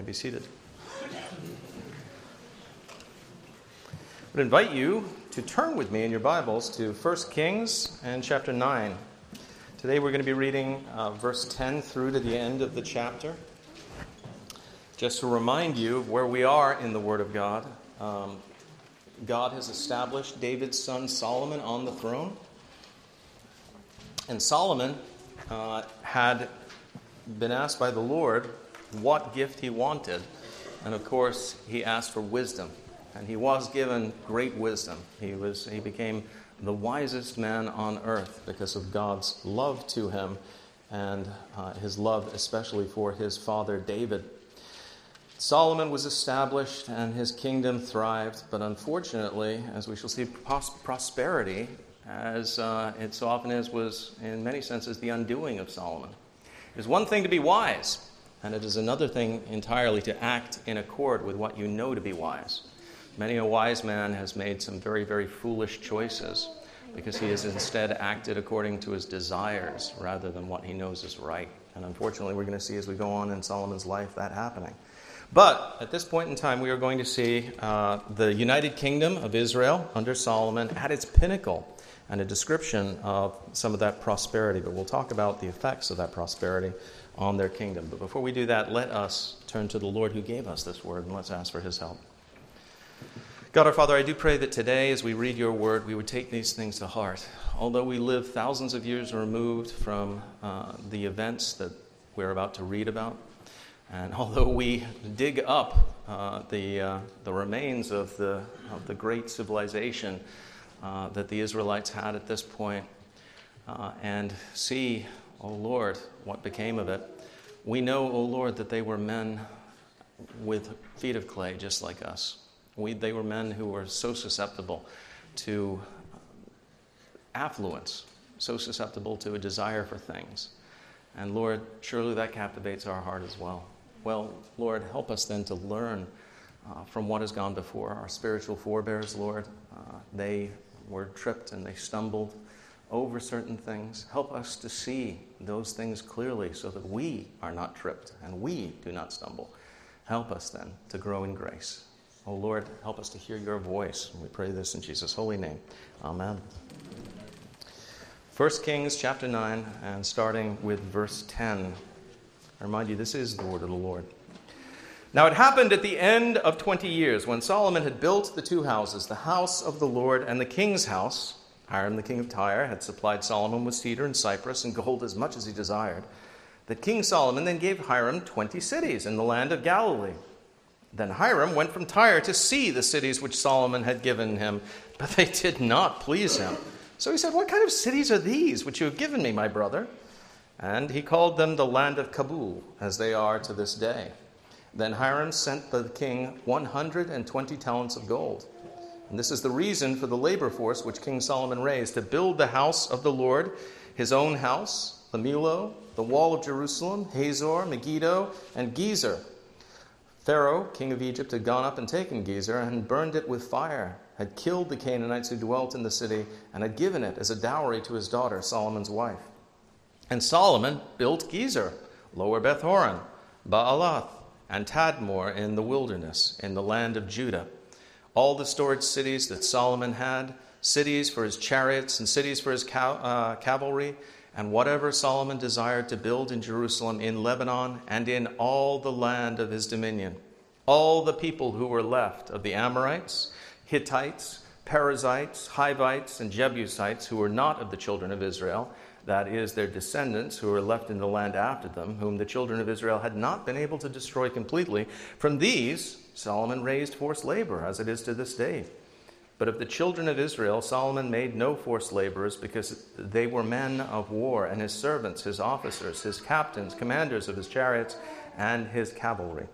may be seated. I would invite you to turn with me in your Bibles to 1 Kings and chapter 9. Today we're going to be reading uh, verse 10 through to the end of the chapter. Just to remind you of where we are in the Word of God, um, God has established David's son Solomon on the throne. And Solomon uh, had been asked by the Lord what gift he wanted. And of course, he asked for wisdom. And he was given great wisdom. He, was, he became the wisest man on earth because of God's love to him and uh, his love, especially for his father David. Solomon was established and his kingdom thrived, but unfortunately, as we shall see, prosperity, as uh, it so often is, was in many senses the undoing of Solomon. It is one thing to be wise, and it is another thing entirely to act in accord with what you know to be wise. Many a wise man has made some very, very foolish choices because he has instead acted according to his desires rather than what he knows is right. And unfortunately, we're going to see as we go on in Solomon's life that happening. But at this point in time, we are going to see uh, the United Kingdom of Israel under Solomon at its pinnacle and a description of some of that prosperity. But we'll talk about the effects of that prosperity on their kingdom. But before we do that, let us turn to the Lord who gave us this word and let's ask for his help. God our Father, I do pray that today, as we read your word, we would take these things to heart. Although we live thousands of years removed from uh, the events that we're about to read about, and although we dig up uh, the, uh, the remains of the, of the great civilization uh, that the Israelites had at this point, uh, and see O Lord, what became of it? We know, O Lord, that they were men with feet of clay just like us. We, they were men who were so susceptible to affluence, so susceptible to a desire for things. And Lord, surely that captivates our heart as well. Well, Lord, help us then to learn uh, from what has gone before. Our spiritual forebears, Lord, uh, they were tripped and they stumbled over certain things. Help us to see those things clearly so that we are not tripped and we do not stumble. Help us then to grow in grace. Oh Lord, help us to hear your voice. We pray this in Jesus' holy name. Amen. 1 Kings chapter 9, and starting with verse 10. I remind you, this is the word of the Lord. Now it happened at the end of 20 years, when Solomon had built the two houses, the house of the Lord and the king's house Hiram, the king of Tyre, had supplied Solomon with cedar and cypress and gold as much as he desired. That King Solomon then gave Hiram 20 cities in the land of Galilee. Then Hiram went from Tyre to see the cities which Solomon had given him, but they did not please him. So he said, What kind of cities are these which you have given me, my brother? And he called them the land of Cabul, as they are to this day. Then Hiram sent the king 120 talents of gold. And this is the reason for the labor force which King Solomon raised to build the house of the Lord, his own house, the Millo, the wall of Jerusalem, Hazor, Megiddo, and Gezer. Pharaoh, king of Egypt, had gone up and taken Gezer and burned it with fire, had killed the Canaanites who dwelt in the city, and had given it as a dowry to his daughter, Solomon's wife. And Solomon built Gezer, Lower Beth Horon, Baalath, and Tadmor in the wilderness, in the land of Judah all the storage cities that Solomon had, cities for his chariots and cities for his uh, cavalry, and whatever Solomon desired to build in Jerusalem, in Lebanon, and in all the land of his dominion. All the people who were left of the Amorites, Hittites, Perizzites, Hivites, and Jebusites who were not of the children of Israel, that is, their descendants who were left in the land after them, whom the children of Israel had not been able to destroy completely, from these Solomon raised forced labor, as it is to this day. But of the children of Israel, Solomon made no forced laborers because they were men of war, and his servants, his officers, his captains, commanders of his chariots, and his cavalry.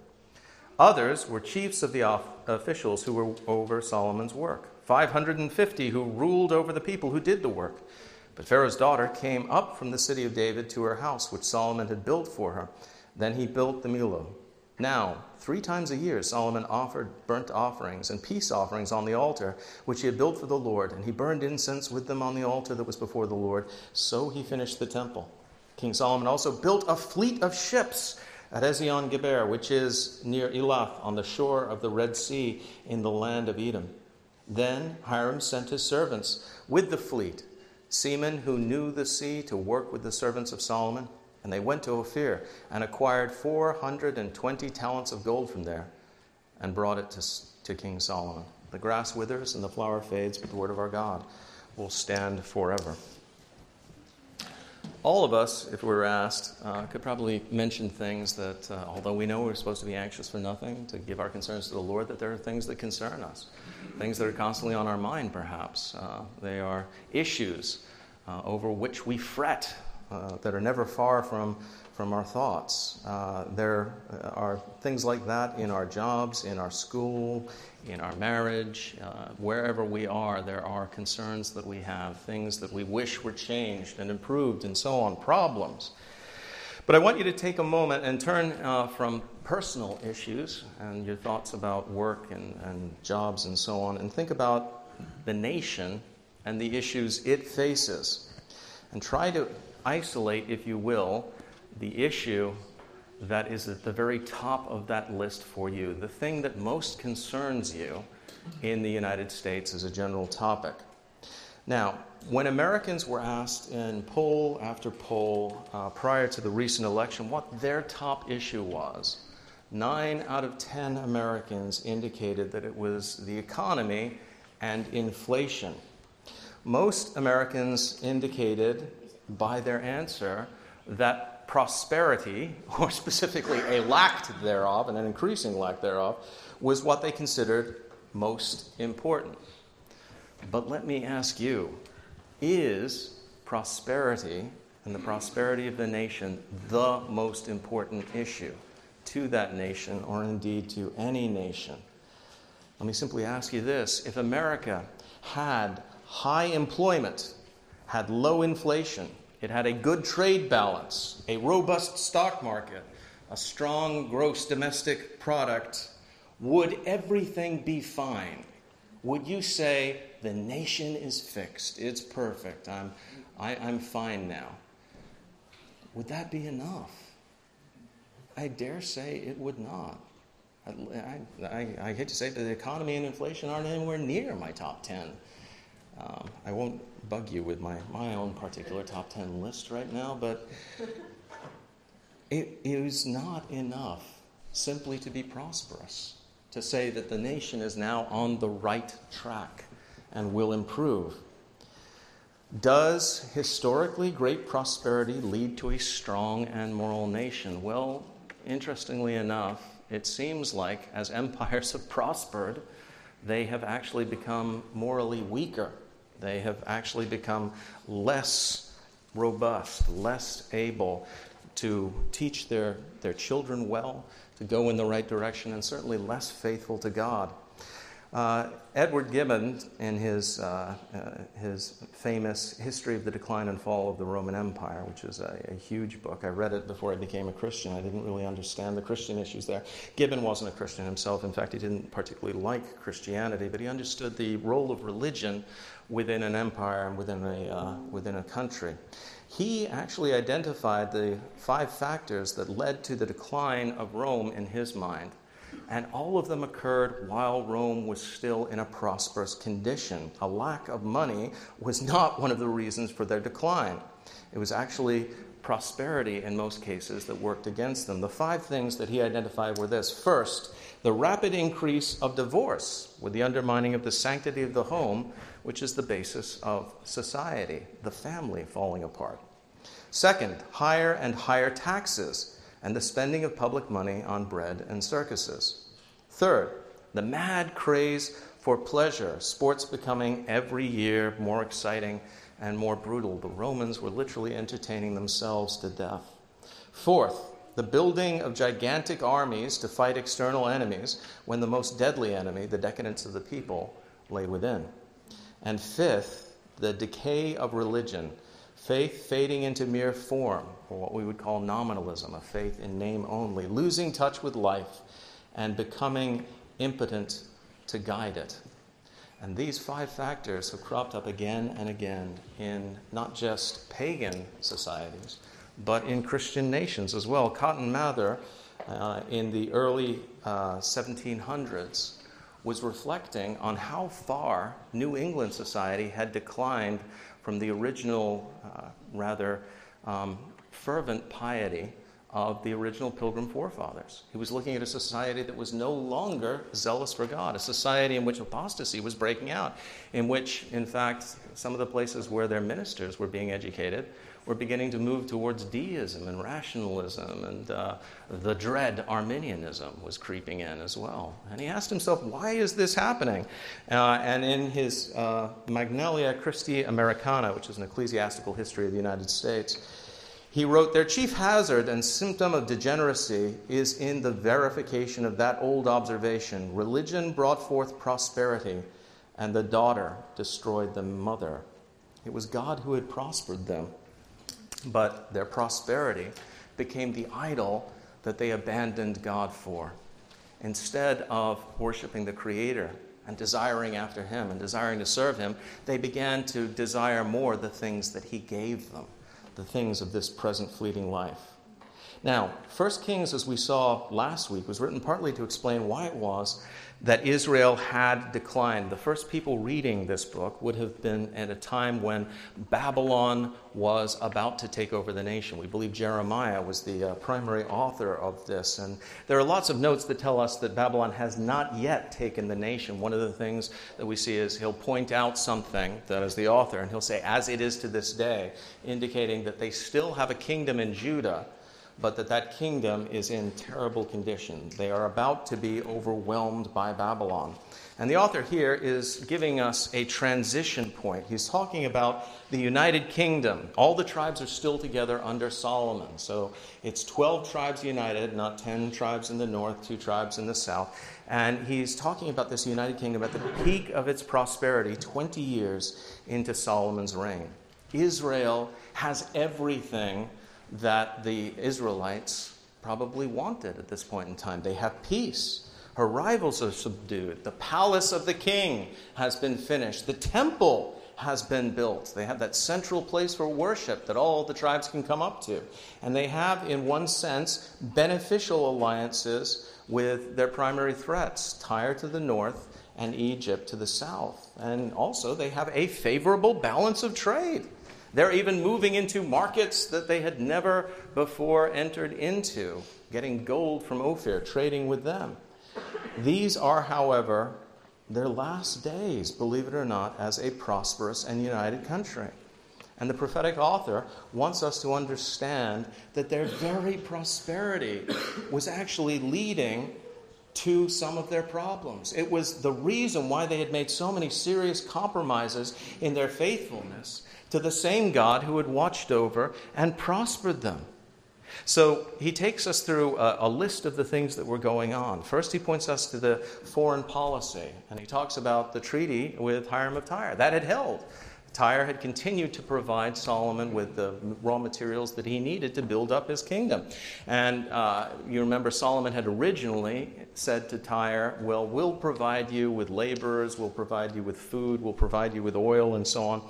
Others were chiefs of the officials who were over Solomon's work, 550 who ruled over the people who did the work. But Pharaoh's daughter came up from the city of David to her house, which Solomon had built for her. Then he built the Millo. Now, three times a year, Solomon offered burnt offerings and peace offerings on the altar, which he had built for the Lord, and he burned incense with them on the altar that was before the Lord. So he finished the temple. King Solomon also built a fleet of ships at Ezion Geber, which is near Elath on the shore of the Red Sea in the land of Edom. Then Hiram sent his servants with the fleet, seamen who knew the sea, to work with the servants of Solomon. And they went to Ophir and acquired 420 talents of gold from there and brought it to, to King Solomon. The grass withers and the flower fades, but the word of our God will stand forever. All of us, if we were asked, uh, could probably mention things that, uh, although we know we're supposed to be anxious for nothing, to give our concerns to the Lord, that there are things that concern us, things that are constantly on our mind, perhaps. Uh, they are issues uh, over which we fret, uh, that are never far from from our thoughts. Uh, there are things like that in our jobs, in our school, in our marriage, uh, wherever we are, there are concerns that we have, things that we wish were changed and improved, and so on, problems. But I want you to take a moment and turn uh, from personal issues and your thoughts about work and, and jobs and so on, and think about the nation and the issues it faces. And try to isolate, if you will, the issue that is at the very top of that list for you, the thing that most concerns you in the United States as a general topic. Now, when Americans were asked in poll after poll uh, prior to the recent election what their top issue was, nine out of ten Americans indicated that it was the economy and inflation. Most Americans indicated by their answer that prosperity, or specifically a lack thereof, and an increasing lack thereof, was what they considered most important. But let me ask you is prosperity and the prosperity of the nation the most important issue to that nation, or indeed to any nation? Let me simply ask you this if America had high employment, had low inflation, it had a good trade balance, a robust stock market, a strong gross domestic product. Would everything be fine? Would you say, the nation is fixed, it's perfect, I'm, I, am i am fine now? Would that be enough? I dare say it would not. I, I, I hate to say it, the economy and inflation aren't anywhere near my top 10. Um, I won't bug you with my, my own particular top 10 list right now, but it is not enough simply to be prosperous, to say that the nation is now on the right track and will improve. Does historically great prosperity lead to a strong and moral nation? Well, interestingly enough, it seems like as empires have prospered, they have actually become morally weaker they have actually become less robust, less able to teach their, their children well, to go in the right direction, and certainly less faithful to God. Uh, Edward Gibbon, in his, uh, uh, his famous History of the Decline and Fall of the Roman Empire, which is a, a, huge book, I read it before I became a Christian. I didn't really understand the Christian issues there. Gibbon wasn't a Christian himself. In fact, he didn't particularly like Christianity, but he understood the role of religion within an empire and within a, uh, within a country. He actually identified the five factors that led to the decline of Rome in his mind. And all of them occurred while Rome was still in a prosperous condition. A lack of money was not one of the reasons for their decline. It was actually prosperity in most cases that worked against them. The five things that he identified were this first, the rapid increase of divorce, with the undermining of the sanctity of the home, which is the basis of society, the family falling apart. Second, higher and higher taxes and the spending of public money on bread and circuses. Third, the mad craze for pleasure, sports becoming every year more exciting and more brutal. The Romans were literally entertaining themselves to death. Fourth, the building of gigantic armies to fight external enemies when the most deadly enemy, the decadence of the people, lay within. And fifth, the decay of religion, faith fading into mere form, or what we would call nominalism, a faith in name only, losing touch with life and becoming impotent to guide it. And these five factors have cropped up again and again in not just pagan societies, but in Christian nations as well. Cotton Mather, uh, in the early uh, 1700s, was reflecting on how far New England society had declined from the original, uh, rather um, fervent piety of the original pilgrim forefathers. He was looking at a society that was no longer zealous for God, a society in which apostasy was breaking out, in which, in fact, some of the places where their ministers were being educated were beginning to move towards deism and rationalism, and uh, the dread Arminianism was creeping in as well. And he asked himself, why is this happening? Uh, and in his uh, Magnalia Christi Americana, which is an ecclesiastical history of the United States, he wrote, Their chief hazard and symptom of degeneracy is in the verification of that old observation religion brought forth prosperity, and the daughter destroyed the mother. It was God who had prospered them, but their prosperity became the idol that they abandoned God for. Instead of worshiping the Creator and desiring after Him and desiring to serve Him, they began to desire more the things that He gave them the things of this present fleeting life. Now, 1 Kings, as we saw last week, was written partly to explain why it was that Israel had declined. The first people reading this book would have been at a time when Babylon was about to take over the nation. We believe Jeremiah was the uh, primary author of this. And there are lots of notes that tell us that Babylon has not yet taken the nation. One of the things that we see is he'll point out something that is the author, and he'll say, as it is to this day, indicating that they still have a kingdom in Judah but that that kingdom is in terrible condition. They are about to be overwhelmed by Babylon. And the author here is giving us a transition point. He's talking about the United Kingdom. All the tribes are still together under Solomon. So it's 12 tribes united, not 10 tribes in the north, two tribes in the south. And he's talking about this United Kingdom at the peak of its prosperity, 20 years into Solomon's reign. Israel has everything that the Israelites probably wanted at this point in time. They have peace. Her rivals are subdued. The palace of the king has been finished. The temple has been built. They have that central place for worship that all the tribes can come up to. And they have, in one sense, beneficial alliances with their primary threats Tyre to the north and Egypt to the south. And also, they have a favorable balance of trade. They're even moving into markets that they had never before entered into, getting gold from Ophir, trading with them. These are, however, their last days, believe it or not, as a prosperous and united country. And the prophetic author wants us to understand that their very prosperity was actually leading to some of their problems. It was the reason why they had made so many serious compromises in their faithfulness to the same God who had watched over and prospered them. So he takes us through a, a, list of the things that were going on. First, he points us to the foreign policy, and he talks about the treaty with Hiram of Tyre. That had held. Tyre had continued to provide Solomon with the raw materials that he needed to build up his kingdom. And uh, you remember Solomon had originally said to Tyre, Well, we'll provide you with laborers, we'll provide you with food, we'll provide you with oil, and so on.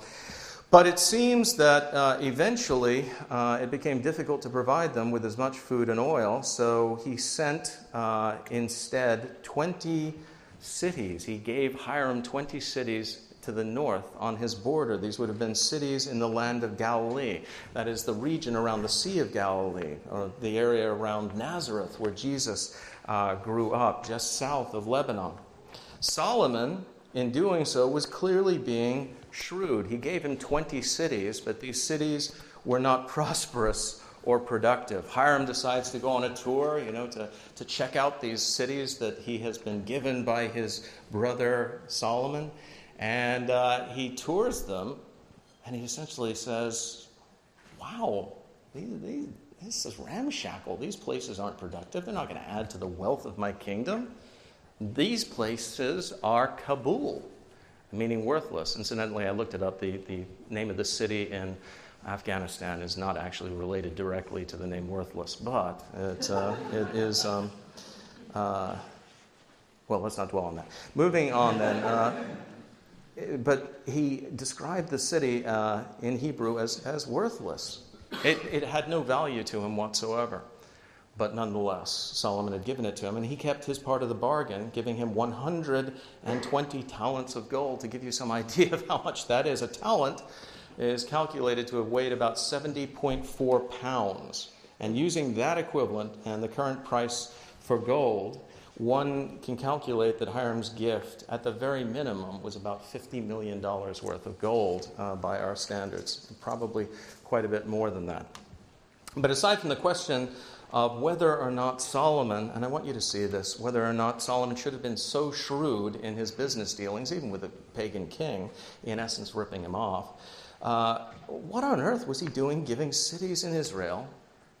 But it seems that uh, eventually uh, it became difficult to provide them with as much food and oil, so he sent uh, instead 20 cities. He gave Hiram 20 cities to the north on his border. These would have been cities in the land of Galilee, that is, the region around the Sea of Galilee, or the area around Nazareth where Jesus uh, grew up, just south of Lebanon. Solomon, in doing so, was clearly being shrewd. He gave him 20 cities, but these cities were not prosperous or productive. Hiram decides to go on a tour, you know, to, to check out these cities that he has been given by his brother Solomon. And uh, he tours them, and he essentially says, Wow, these, these, this is ramshackle. These places aren't productive. They're not going to add to the wealth of my kingdom. These places are Kabul meaning worthless. Incidentally, I looked it up. The, the name of the city in Afghanistan is not actually related directly to the name worthless, but it, uh, it is. Um, uh, well, let's not dwell on that. Moving on then. Uh, but he described the city uh, in Hebrew as, as worthless. It, it had no value to him whatsoever. But nonetheless, Solomon had given it to him, and he kept his part of the bargain, giving him 120 talents of gold. To give you some idea of how much that is, a talent is calculated to have weighed about 70.4 pounds. And using that equivalent and the current price for gold, one can calculate that Hiram's gift, at the very minimum, was about $50 million worth of gold uh, by our standards, probably quite a bit more than that. But aside from the question of whether or not Solomon, and I want you to see this, whether or not Solomon should have been so shrewd in his business dealings, even with a pagan king, in essence ripping him off, uh, what on earth was he doing giving cities in Israel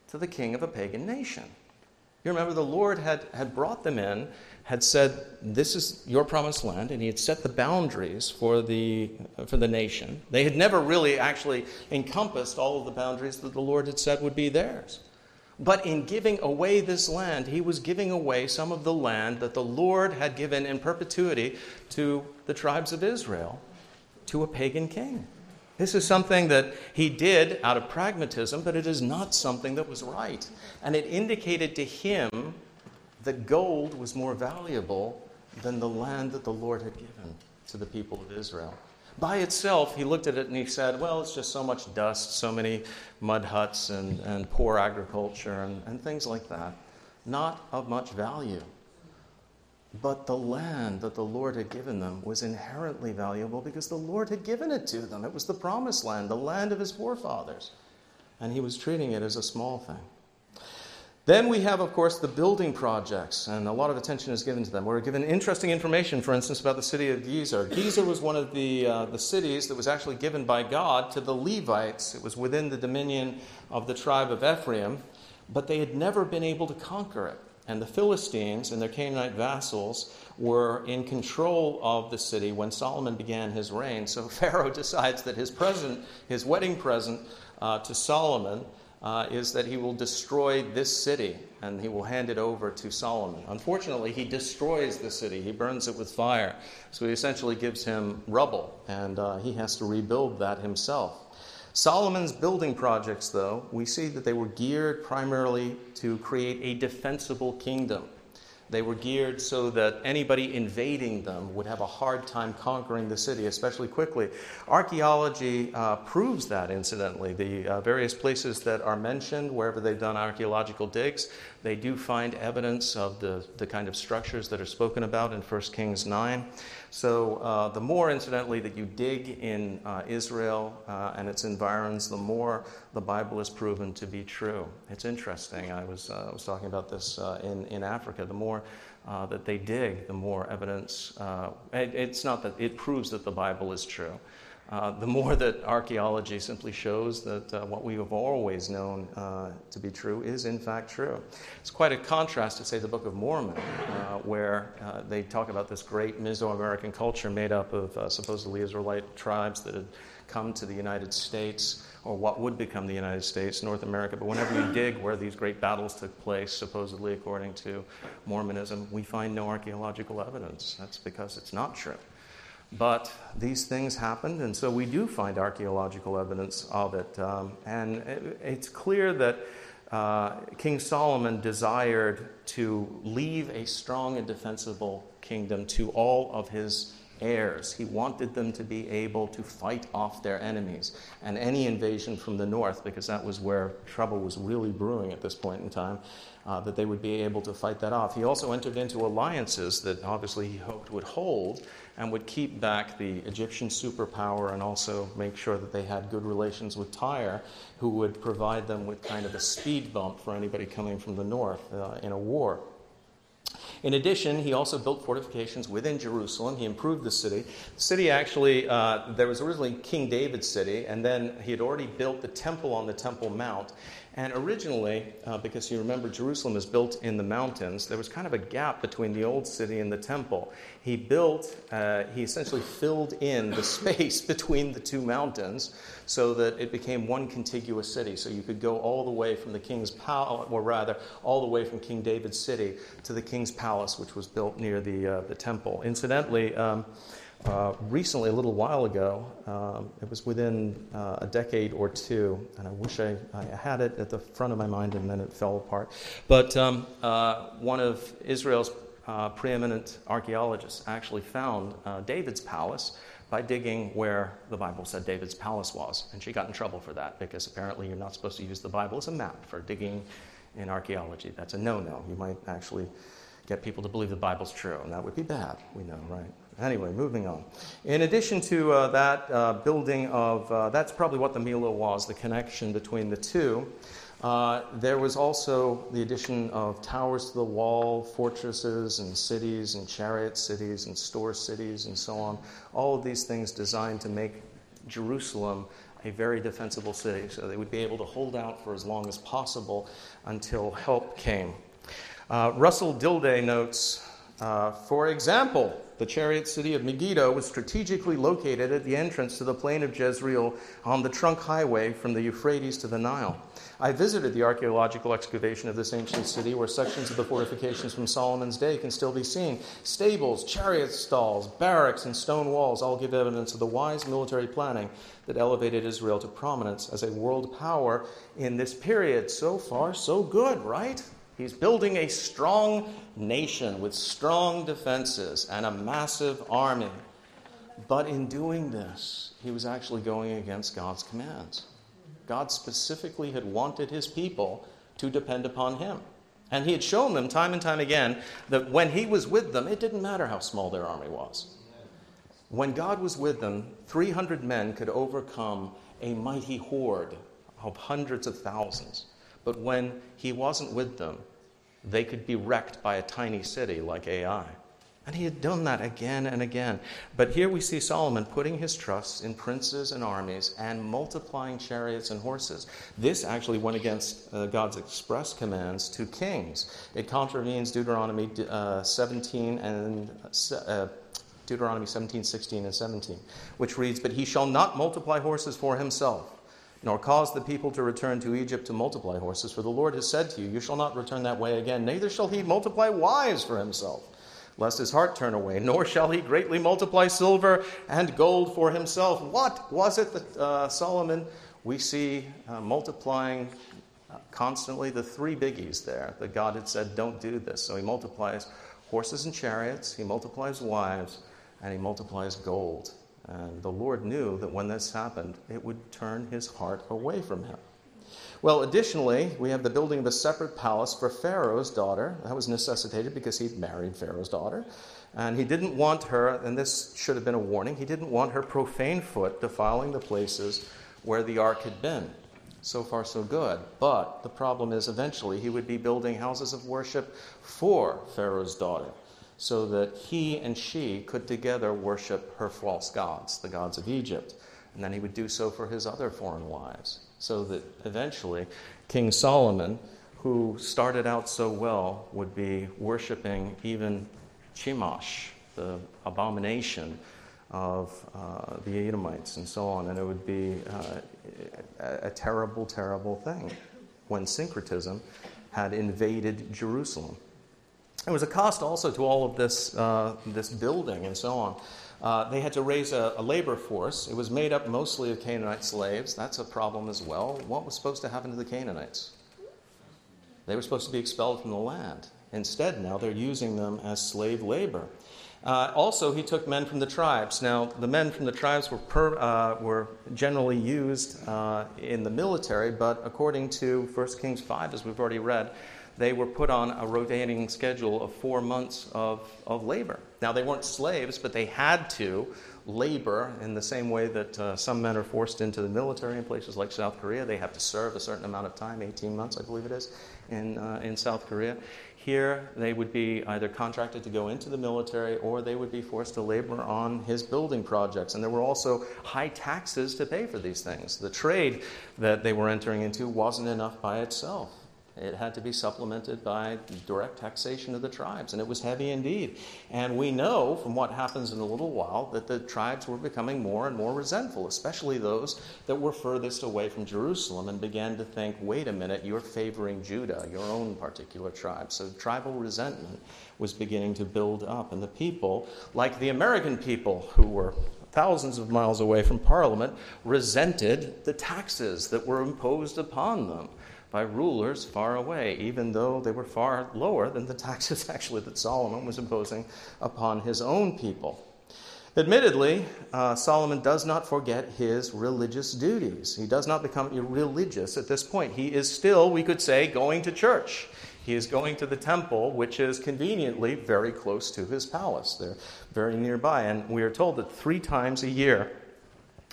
to the king of a pagan nation? You remember the Lord had, had brought them in, had said, This is your promised land, and he had set the boundaries for the, for the nation. They had never really actually encompassed all of the boundaries that the Lord had said would be theirs. But in giving away this land, he was giving away some of the land that the Lord had given in perpetuity to the tribes of Israel to a pagan king. This is something that he did out of pragmatism, but it is not something that was right. And it indicated to him that gold was more valuable than the land that the Lord had given to the people of Israel. By itself, he looked at it and he said, Well, it's just so much dust, so many mud huts and, and poor agriculture and, and things like that. Not of much value. But the land that the Lord had given them was inherently valuable because the Lord had given it to them. It was the promised land, the land of his forefathers. And he was treating it as a small thing. Then we have, of course, the building projects, and a lot of attention is given to them. We're given interesting information, for instance, about the city of Gezer. Gezer was one of the, uh, the cities that was actually given by God to the Levites. It was within the dominion of the tribe of Ephraim, but they had never been able to conquer it. And the Philistines and their Canaanite vassals were in control of the city when Solomon began his reign. So Pharaoh decides that his present, his wedding present uh, to Solomon, uh, is that he will destroy this city and he will hand it over to Solomon. Unfortunately, he destroys the city, he burns it with fire. So he essentially gives him rubble, and uh, he has to rebuild that himself. Solomon's building projects, though, we see that they were geared primarily to create a defensible kingdom. They were geared so that anybody invading them would have a hard time conquering the city, especially quickly. Archaeology uh, proves that, incidentally. The uh, various places that are mentioned, wherever they've done archaeological digs, they do find evidence of the, the kind of structures that are spoken about in 1 Kings 9. So, uh, the more, incidentally, that you dig in uh, Israel uh, and its environs, the more the Bible is proven to be true. It's interesting. I was, uh, was talking about this uh, in, in Africa. The more uh, that they dig, the more evidence. It, it's not that it proves that the Bible is true. Uh, the more that archaeology simply shows that uh, what we have always known uh, to be true is in fact true. It's quite a contrast to, say, the Book of Mormon, uh, where uh, they talk about this great Mesoamerican culture made up of supposedly Israelite tribes that had come to the United States, or what would become the United States, North America. But whenever you dig where these great battles took place, supposedly according to Mormonism, we find no archaeological evidence. That's because it's not true. But these things happened, and so we do find archaeological evidence of it. Um, and it, it's clear that uh, King Solomon desired to leave a strong and defensible kingdom to all of his heirs. He wanted them to be able to fight off their enemies and any invasion from the north, because that was where trouble was really brewing at this point in time, uh, that they would be able to fight that off. He also entered into alliances that obviously he hoped would hold and would keep back the Egyptian superpower and also make sure that they had good relations with Tyre, who would provide them with kind of a speed bump for anybody coming from the north uh, in a war. In addition, he also built fortifications within Jerusalem. He improved the city. The city actually, uh, there was originally King David's city, and then he had already built the temple on the Temple Mount. And originally, uh, because you remember Jerusalem is built in the mountains, there was kind of a gap between the old city and the temple. He built, uh, he essentially filled in the space between the two mountains so that it became one contiguous city. So you could go all the way from the king's palace, or rather, all the way from King David's city to the king's palace, which was built near the, uh, the temple. Incidentally, um, uh, recently, a little while ago, um, it was within uh, a decade or two, and I wish I, I, had it at the front of my mind and then it fell apart. But um, uh, one of Israel's uh, preeminent archaeologists actually found uh, David's palace by digging where the Bible said David's palace was. And she got in trouble for that because apparently you're not supposed to use the Bible as a map for digging in archaeology. That's a no no. You might actually get people to believe the Bible's true, and that would be bad, we know, right? Anyway, moving on. In addition to uh, that uh, building of, uh, that's probably what the Millo was, the connection between the two. Uh, there was also the addition of towers to the wall, fortresses and cities and chariot cities and store cities and so on. All of these things designed to make Jerusalem a very defensible city so they would be able to hold out for as long as possible until help came. Uh, Russell Dilday notes, uh, for example, the chariot city of Megiddo was strategically located at the entrance to the plain of Jezreel on the trunk highway from the Euphrates to the Nile. I visited the archaeological excavation of this ancient city where sections of the fortifications from Solomon's day can still be seen. Stables, chariot stalls, barracks, and stone walls all give evidence of the wise military planning that elevated Israel to prominence as a world power in this period. So far, so good, right? He's building a strong nation with strong defenses and a massive army. But in doing this, he was actually going against God's commands. God specifically had wanted his people to depend upon him. And he had shown them time and time again that when he was with them, it didn't matter how small their army was. When God was with them, 300 men could overcome a mighty horde of hundreds of thousands. But when he wasn't with them, they could be wrecked by a tiny city like Ai. And he had done that again and again. But here we see Solomon putting his trust in princes and armies and multiplying chariots and horses. This actually went against uh, God's express commands to kings. It contravenes Deuteronomy uh, 17 and uh, Deuteronomy 17, 16, and 17, which reads, But he shall not multiply horses for himself nor cause the people to return to Egypt to multiply horses. For the Lord has said to you, You shall not return that way again, neither shall he multiply wives for himself lest his heart turn away, nor shall he greatly multiply silver and gold for himself. What was it that uh, Solomon, we see uh, multiplying uh, constantly the three biggies there that God had said, don't do this. So he multiplies horses and chariots, he multiplies wives, and he multiplies gold. And the Lord knew that when this happened, it would turn his heart away from him. Well, additionally, we have the building of a separate palace for Pharaoh's daughter. That was necessitated because he'd married Pharaoh's daughter. And he didn't want her, and this should have been a warning, he didn't want her profane foot defiling the places where the ark had been. So far, so good. But the problem is eventually he would be building houses of worship for Pharaoh's daughter so that he and she could together worship her false gods, the gods of Egypt. And then he would do so for his other foreign wives so that eventually King Solomon, who started out so well, would be worshiping even Chemosh, the abomination of uh, the Edomites, and so on. And it would be uh, a, a terrible, terrible thing when syncretism had invaded Jerusalem. There was a cost also to all of this, uh, this building and so on. Uh, they had to raise a, a, labor force. It was made up mostly of Canaanite slaves. That's a problem as well. What was supposed to happen to the Canaanites? They were supposed to be expelled from the land. Instead, now they're using them as slave labor. Uh, also, he took men from the tribes. Now, the men from the tribes were, per, uh, were generally used uh, in the military, but according to 1 Kings 5, as we've already read, they were put on a rotating schedule of four months of, of labor. Now, they weren't slaves, but they had to labor in the same way that uh, some men are forced into the military in places like South Korea. They have to serve a certain amount of time, 18 months, I believe it is, in, uh, in South Korea. Here, they would be either contracted to go into the military or they would be forced to labor on his building projects. And there were also high taxes to pay for these things. The trade that they were entering into wasn't enough by itself. It had to be supplemented by direct taxation of the tribes, and it was heavy indeed. And we know from what happens in a little while that the tribes were becoming more and more resentful, especially those that were furthest away from Jerusalem and began to think, wait a minute, you're favoring Judah, your own particular tribe. So tribal resentment was beginning to build up, and the people, like the American people who were thousands of miles away from Parliament, resented the taxes that were imposed upon them by rulers far away, even though they were far lower than the taxes actually that Solomon was imposing upon his own people. Admittedly, uh, Solomon does not forget his religious duties. He does not become irreligious at this point. He is still, we could say, going to church. He is going to the temple, which is conveniently very close to his palace. They're very nearby. And we are told that three times a year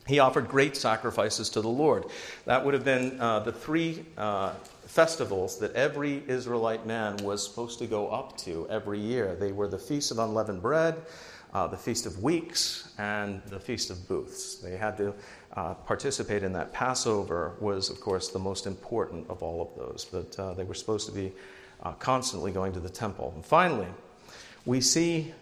he offered great sacrifices to the Lord. That would have been uh, the three uh, festivals that every Israelite man was supposed to go up to every year. They were the Feast of Unleavened Bread, uh, the Feast of Weeks, and the Feast of Booths. They had to uh, participate in that. Passover was, of course, the most important of all of those, but uh, they were supposed to be uh, constantly going to the temple. And finally, we see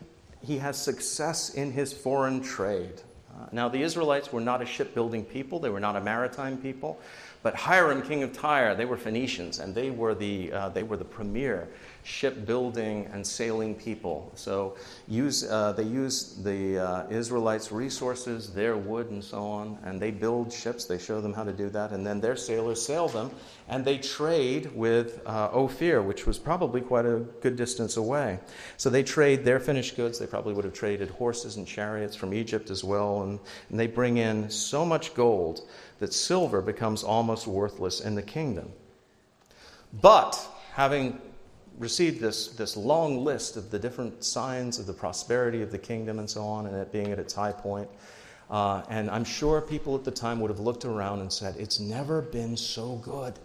he has success in his foreign trade. Now, the Israelites were not a shipbuilding people, they were not a maritime people, but Hiram, king of Tyre, they were Phoenicians, and they were the, uh, they were the premier shipbuilding and sailing people. So use, uh, they use the uh, Israelites' resources, their wood, and so on, and they build ships. They show them how to do that, and then their sailors sail them, and they trade with uh, Ophir, which was probably quite a good distance away. So they trade their finished goods. They probably would have traded horses and chariots from Egypt as well, and, and they bring in so much gold that silver becomes almost worthless in the kingdom. But having received this, this long list of the different signs of the prosperity of the kingdom and so on, and it being at its high point. Uh, and I'm sure people at the time would have looked around and said, It's never been so good.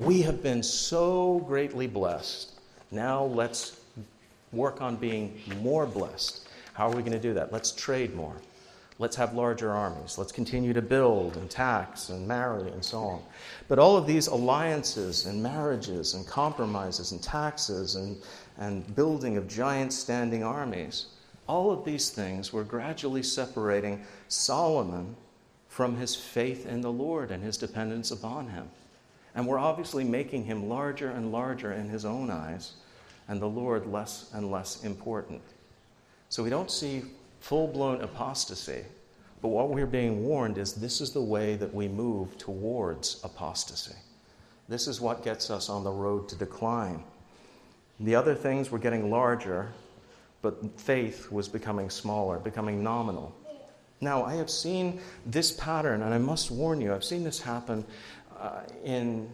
We have been so greatly blessed. Now let's work on being more blessed. How are we going to do that? Let's trade more. Let's have larger armies. Let's continue to build and tax and marry and so on. But all of these alliances and marriages and compromises and taxes and, and building of giant standing armies, all of these things were gradually separating Solomon from his faith in the Lord and his dependence upon him. And were obviously making him larger and larger in his own eyes, and the Lord less and less important. So we don't see full blown apostasy. But what we're being warned is this is the way that we move towards apostasy. This is what gets us on the road to decline. The other things were getting larger, but faith was becoming smaller, becoming nominal. Now, I have seen this pattern, and I must warn you, I've seen this happen uh, in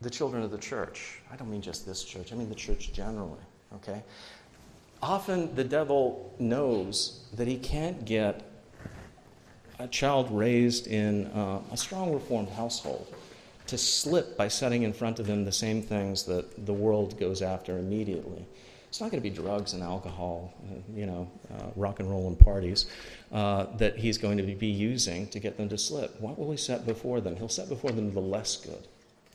the children of the church. I don't mean just this church, I mean the church generally, okay? Often the devil knows that he can't get a child raised in uh, a strong reformed household to slip by setting in front of him the same things that the world goes after immediately. It's not going to be drugs and alcohol, uh, you know, uh, rock and roll and parties uh, that he's going to be using to get them to slip. What will he set before them? He'll set before them the less good.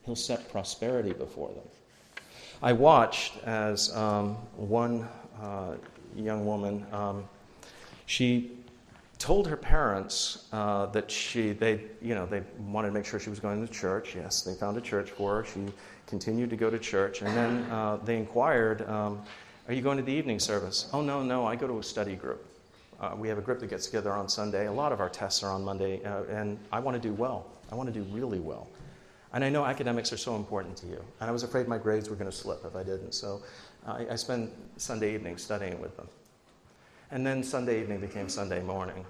He'll set prosperity before them. I watched as um, one uh, young woman. Um, she told her parents uh, that she they you know they wanted to make sure she was going to church. Yes, they found a church for her. She continued to go to church, and then uh, they inquired, um, "Are you going to the evening service?" "Oh no, no, I go to a study group. Uh, we have a group that gets together on Sunday. A lot of our tests are on Monday, uh, and I want to do well. I want to do really well." And I know academics are so important to you. And I was afraid my grades were going to slip if I didn't. So I, I spend Sunday evening studying with them. And then Sunday evening became Sunday morning.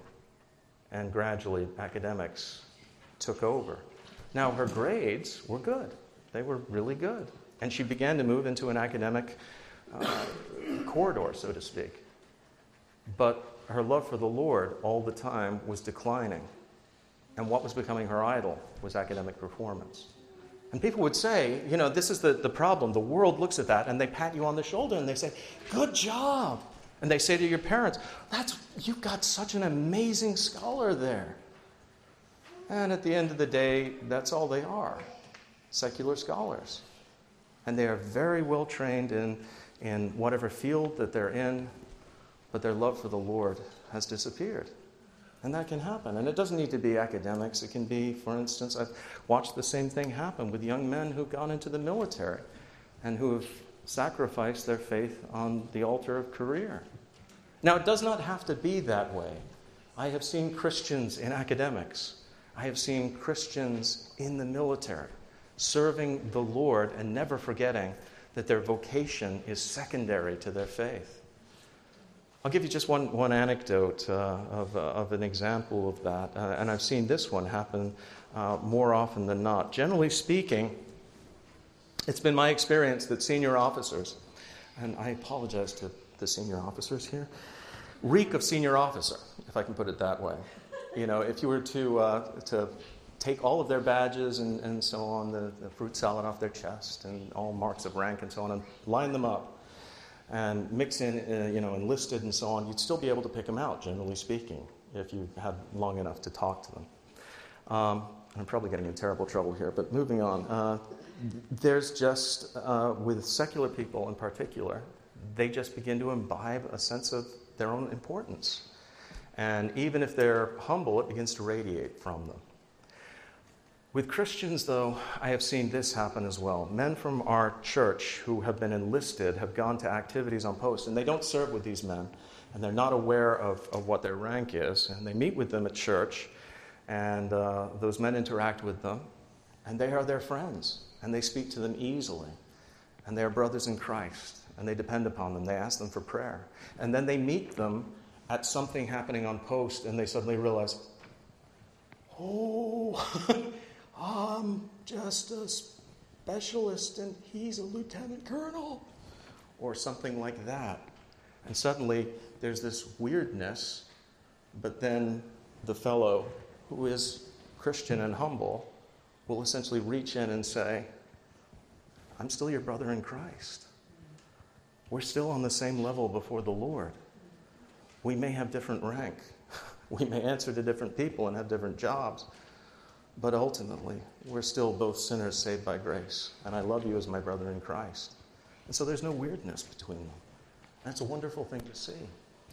And gradually, academics took over. Now, her grades were good, they were really good. And she began to move into an academic uh, corridor, so to speak. But her love for the Lord all the time was declining. And what was becoming her idol was academic performance. And people would say, you know, this is the, the problem. The world looks at that and they pat you on the shoulder and they say, good job. And they say to your parents, that's, you've got such an amazing scholar there. And at the end of the day, that's all they are secular scholars. and they are very well trained in, in whatever field that they're in, but their love for the Lord has disappeared. And that can happen. And it doesn't need to be academics. It can be, for instance, I've watched the same thing happen with young men who've gone into the military and who have sacrificed their faith on the altar of career. Now, it does not have to be that way. I have seen Christians in academics, I have seen Christians in the military serving the Lord and never forgetting that their vocation is secondary to their faith. I'll give you just one, one anecdote uh, of, uh, of an example of that, uh, and I've seen this one happen uh, more often than not. Generally speaking, it's been my experience that senior officers, and I apologize to the senior officers here, reek of senior officer, if I can put it that way. You know, if you were to, uh, to take all of their badges and, and so on, the, the fruit salad off their chest and all marks of rank and so on, and line them up and mix in, uh, you know, enlisted and so on, you'd still be able to pick them out, generally speaking, if you had long enough to talk to them. Um, I'm probably getting in terrible trouble here, but moving on. Uh, there's just, uh, with secular people in particular, they just begin to imbibe a sense of their own importance. And even if they're humble, it begins to radiate from them. With Christians, though, I have seen this happen as well. Men from our church who have been enlisted have gone to activities on post, and they don't serve with these men, and they're not aware of, of what their rank is. And they meet with them at church, and uh, those men interact with them, and they are their friends, and they speak to them easily, and they are brothers in Christ, and they depend upon them. They ask them for prayer. And then they meet them at something happening on post, and they suddenly realize, oh, I'm just a specialist and he's a lieutenant colonel, or something like that. And suddenly there's this weirdness, but then the fellow who is Christian and humble will essentially reach in and say, I'm still your brother in Christ. We're still on the same level before the Lord. We may have different rank. We may answer to different people and have different jobs. But ultimately, we're still both sinners saved by grace. And I love you as my brother in Christ. And so there's no weirdness between them. That's a wonderful thing to see.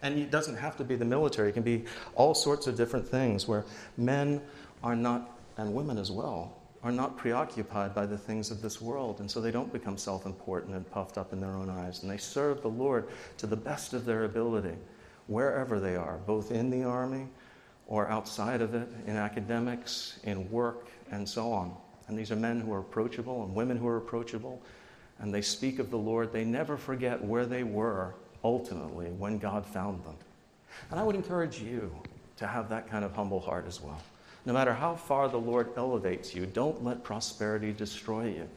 And it doesn't have to be the military, it can be all sorts of different things where men are not, and women as well, are not preoccupied by the things of this world. And so they don't become self important and puffed up in their own eyes. And they serve the Lord to the best of their ability, wherever they are, both in the army or outside of it, in academics, in work, and so on. And these are men who are approachable and women who are approachable, and they speak of the Lord. They never forget where they were ultimately when God found them. And I would encourage you to have that kind of humble heart as well. No matter how far the Lord elevates you, don't let prosperity destroy you.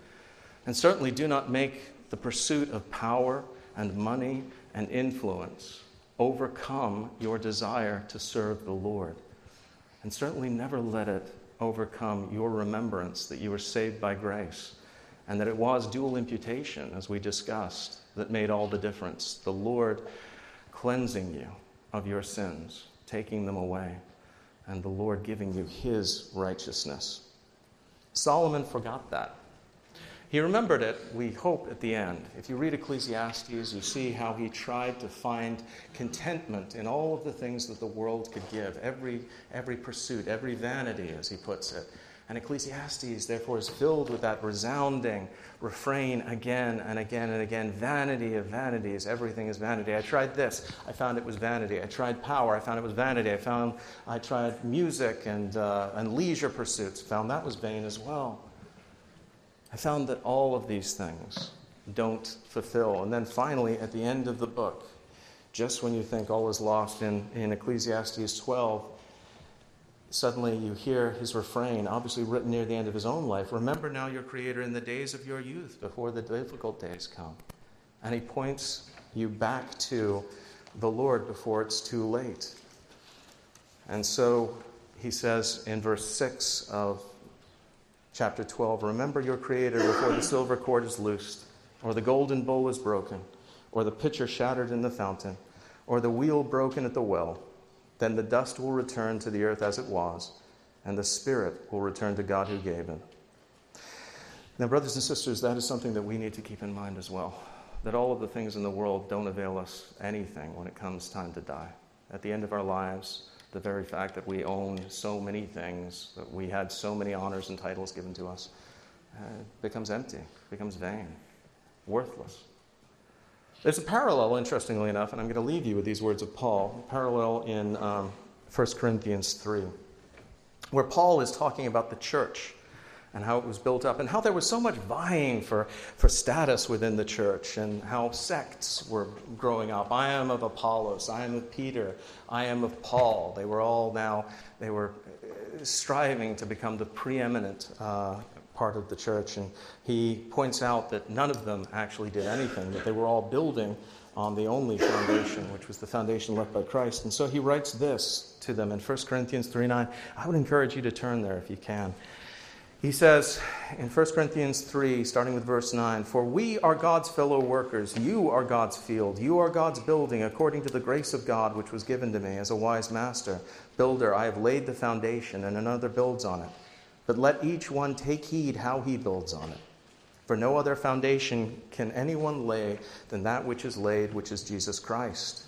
And certainly do not make the pursuit of power and money and influence overcome your desire to serve the Lord. And certainly never let it overcome your remembrance that you were saved by grace and that it was dual imputation, as we discussed, that made all the difference. The Lord cleansing you of your sins, taking them away, and the Lord giving you his righteousness. Solomon forgot that. He remembered it, we hope, at the end. If you read Ecclesiastes, you see how he tried to find contentment in all of the things that the world could give, every, every pursuit, every vanity, as he puts it. And Ecclesiastes, therefore, is filled with that resounding refrain again and again and again vanity of vanities. Everything is vanity. I tried this, I found it was vanity. I tried power, I found it was vanity. I found I tried music and, uh, and leisure pursuits, found that was vain as well. I found that all of these things don't fulfill. And then finally, at the end of the book, just when you think all is lost in, in Ecclesiastes 12, suddenly you hear his refrain, obviously written near the end of his own life Remember now your Creator in the days of your youth, before the difficult days come. And he points you back to the Lord before it's too late. And so he says in verse 6 of chapter 12 Remember your Creator before the silver cord is loosed, or the golden bowl is broken, or the pitcher shattered in the fountain, or the wheel broken at the well. Then the dust will return to the earth as it was, and the spirit will return to God who gave it. Now, brothers and sisters, that is something that we need to keep in mind as well. That all of the things in the world don't avail us anything when it comes time to die. At the end of our lives, the very fact that we own so many things, that we had so many honors and titles given to us, uh, becomes empty, becomes vain, worthless. There's a parallel, interestingly enough, and I'm going to leave you with these words of Paul, parallel in um, 1 Corinthians 3, where Paul is talking about the church and how it was built up, and how there was so much vying for, for status within the church, and how sects were growing up. I am of Apollos, I am of Peter, I am of Paul. They were all now, they were uh, striving to become the preeminent uh, part of the church. And he points out that none of them actually did anything, that they were all building on the only foundation, which was the foundation left by Christ. And so he writes this to them in 1 Corinthians 3 9. I would encourage you to turn there if you can. He says in 1 Corinthians 3, starting with verse 9, For we are God's fellow workers. You are God's field. You are God's building, according to the grace of God which was given to me as a wise master. Builder, I have laid the foundation, and another builds on it. But let each one take heed how he builds on it. For no other foundation can anyone lay than that which is laid, which is Jesus Christ.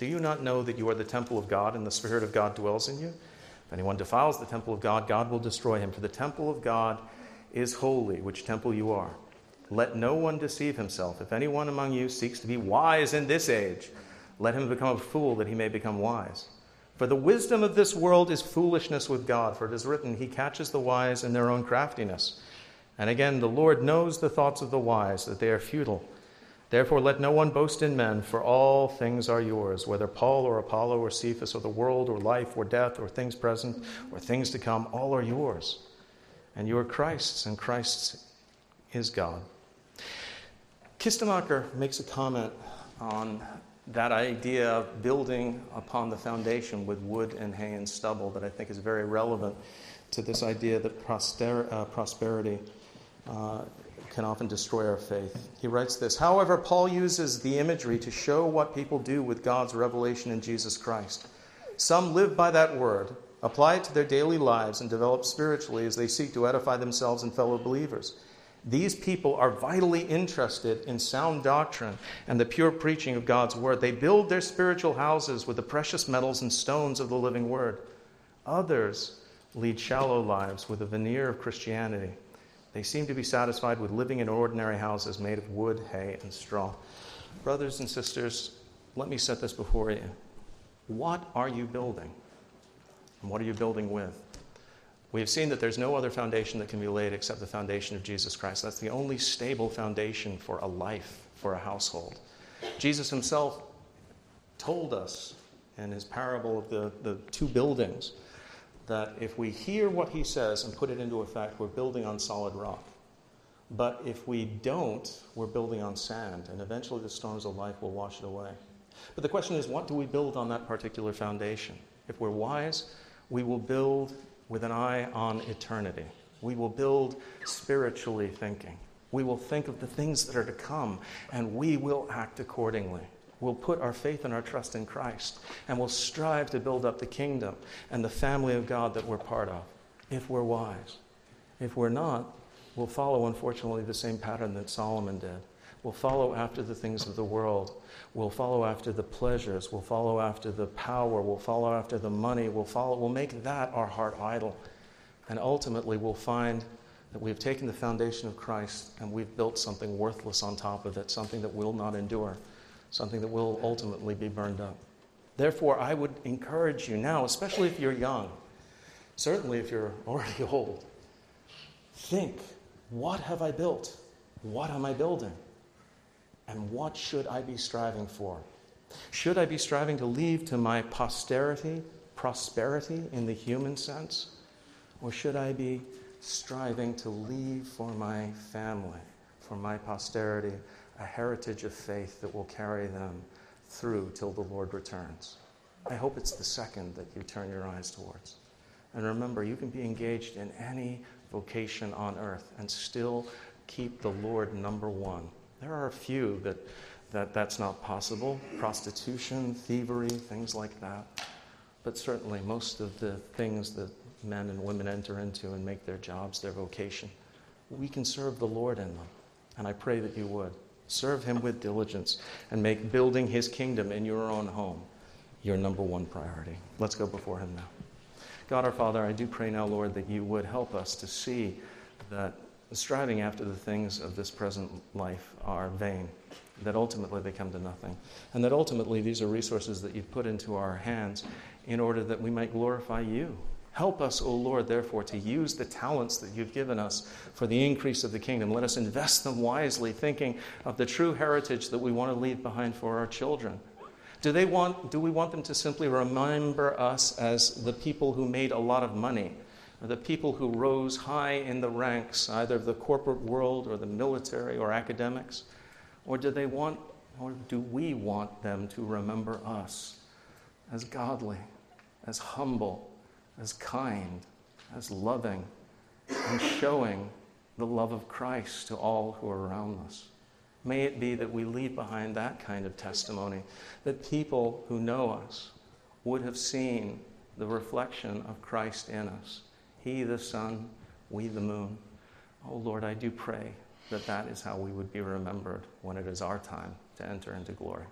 Do you not know that you are the temple of God and the Spirit of God dwells in you? If anyone defiles the temple of God, God will destroy him. For the temple of God is holy, which temple you are. Let no one deceive himself. If anyone among you seeks to be wise in this age, let him become a fool that he may become wise. For the wisdom of this world is foolishness with God, for it is written, He catches the wise in their own craftiness. And again, the Lord knows the thoughts of the wise, that they are futile. Therefore, let no one boast in men, for all things are yours, whether Paul or Apollo or Cephas or the world or life or death or things present or things to come, all are yours. And you are Christ's, and Christ is God. Kistemaker makes a comment on that idea of building upon the foundation with wood and hay and stubble that I think is very relevant to this idea that uh, prosperity uh, can often destroy our faith. He writes this However, Paul uses the imagery to show what people do with God's revelation in Jesus Christ. Some live by that word, apply it to their daily lives, and develop spiritually as they seek to edify themselves and fellow believers. These people are vitally interested in sound doctrine and the pure preaching of God's word. They build their spiritual houses with the precious metals and stones of the living word. Others lead shallow lives with a veneer of Christianity. They seem to be satisfied with living in ordinary houses made of wood, hay, and straw. Brothers and sisters, let me set this before you. What are you building? And what are you building with? We have seen that there's no other foundation that can be laid except the foundation of Jesus Christ. That's the only stable foundation for a life, for a household. Jesus himself told us in his parable of the, the two buildings that if we hear what he says and put it into effect, we're building on solid rock. But if we don't, we're building on sand, and eventually the storms of life will wash it away. But the question is, what do we build on that particular foundation? If we're wise, we will build with an eye on eternity. We will build spiritually thinking. We will think of the things that are to come, and we will act accordingly. We'll put our faith and our trust in Christ, and we'll strive to build up the kingdom and the family of God that we're part of, if we're wise. If we're not, we'll follow, unfortunately, the same pattern that Solomon did. We'll follow after the things of the world. We'll follow after the pleasures. We'll follow after the power. We'll follow after the money. We'll, follow, we'll make that our heart idol. And ultimately, we'll find that we've taken the foundation of Christ and we've built something worthless on top of it, something that will not endure something that will ultimately be burned up. Therefore, I would encourage you now, especially if you're young, certainly if you're already old, think what have I built? What am I building? And what should I be striving for? Should I be striving to leave to my posterity prosperity in the human sense? Or should I be striving to leave for my family, for my posterity, a heritage of faith that will carry them through till the Lord returns. I hope it's the second that you turn your eyes towards. And remember, you can be engaged in any vocation on earth and still keep the Lord number one. There are a few that, that that's not possible prostitution, thievery, things like that. But certainly, most of the things that men and women enter into and make their jobs their vocation, we can serve the Lord in them. And I pray that you would. Serve Him with diligence and make building His kingdom in your own home your number one priority. Let's go before Him now. God our Father, I do pray now, Lord, that you would help us to see that striving after the things of this present life are vain, that ultimately they come to nothing, and that ultimately these are resources that you've put into our hands in order that we might glorify you. Help us, O Lord, therefore, to use the talents that you've given us for the increase of the kingdom. Let us invest them wisely, thinking of the true heritage that we want to leave behind for our children do, they want, do we want them to simply remember us as the people who made a lot of money, or the people who rose high in the ranks, either of the corporate world or the military or academics? Or do they want, or do we want them to remember us as godly, as humble, as kind, as loving, and showing the love of Christ to all who are around us? May it be that we leave behind that kind of testimony, that people who know us would have seen the reflection of Christ in us. He, the sun, we, the moon. Oh Lord, I do pray that that is how we would be remembered when it is our time to enter into glory.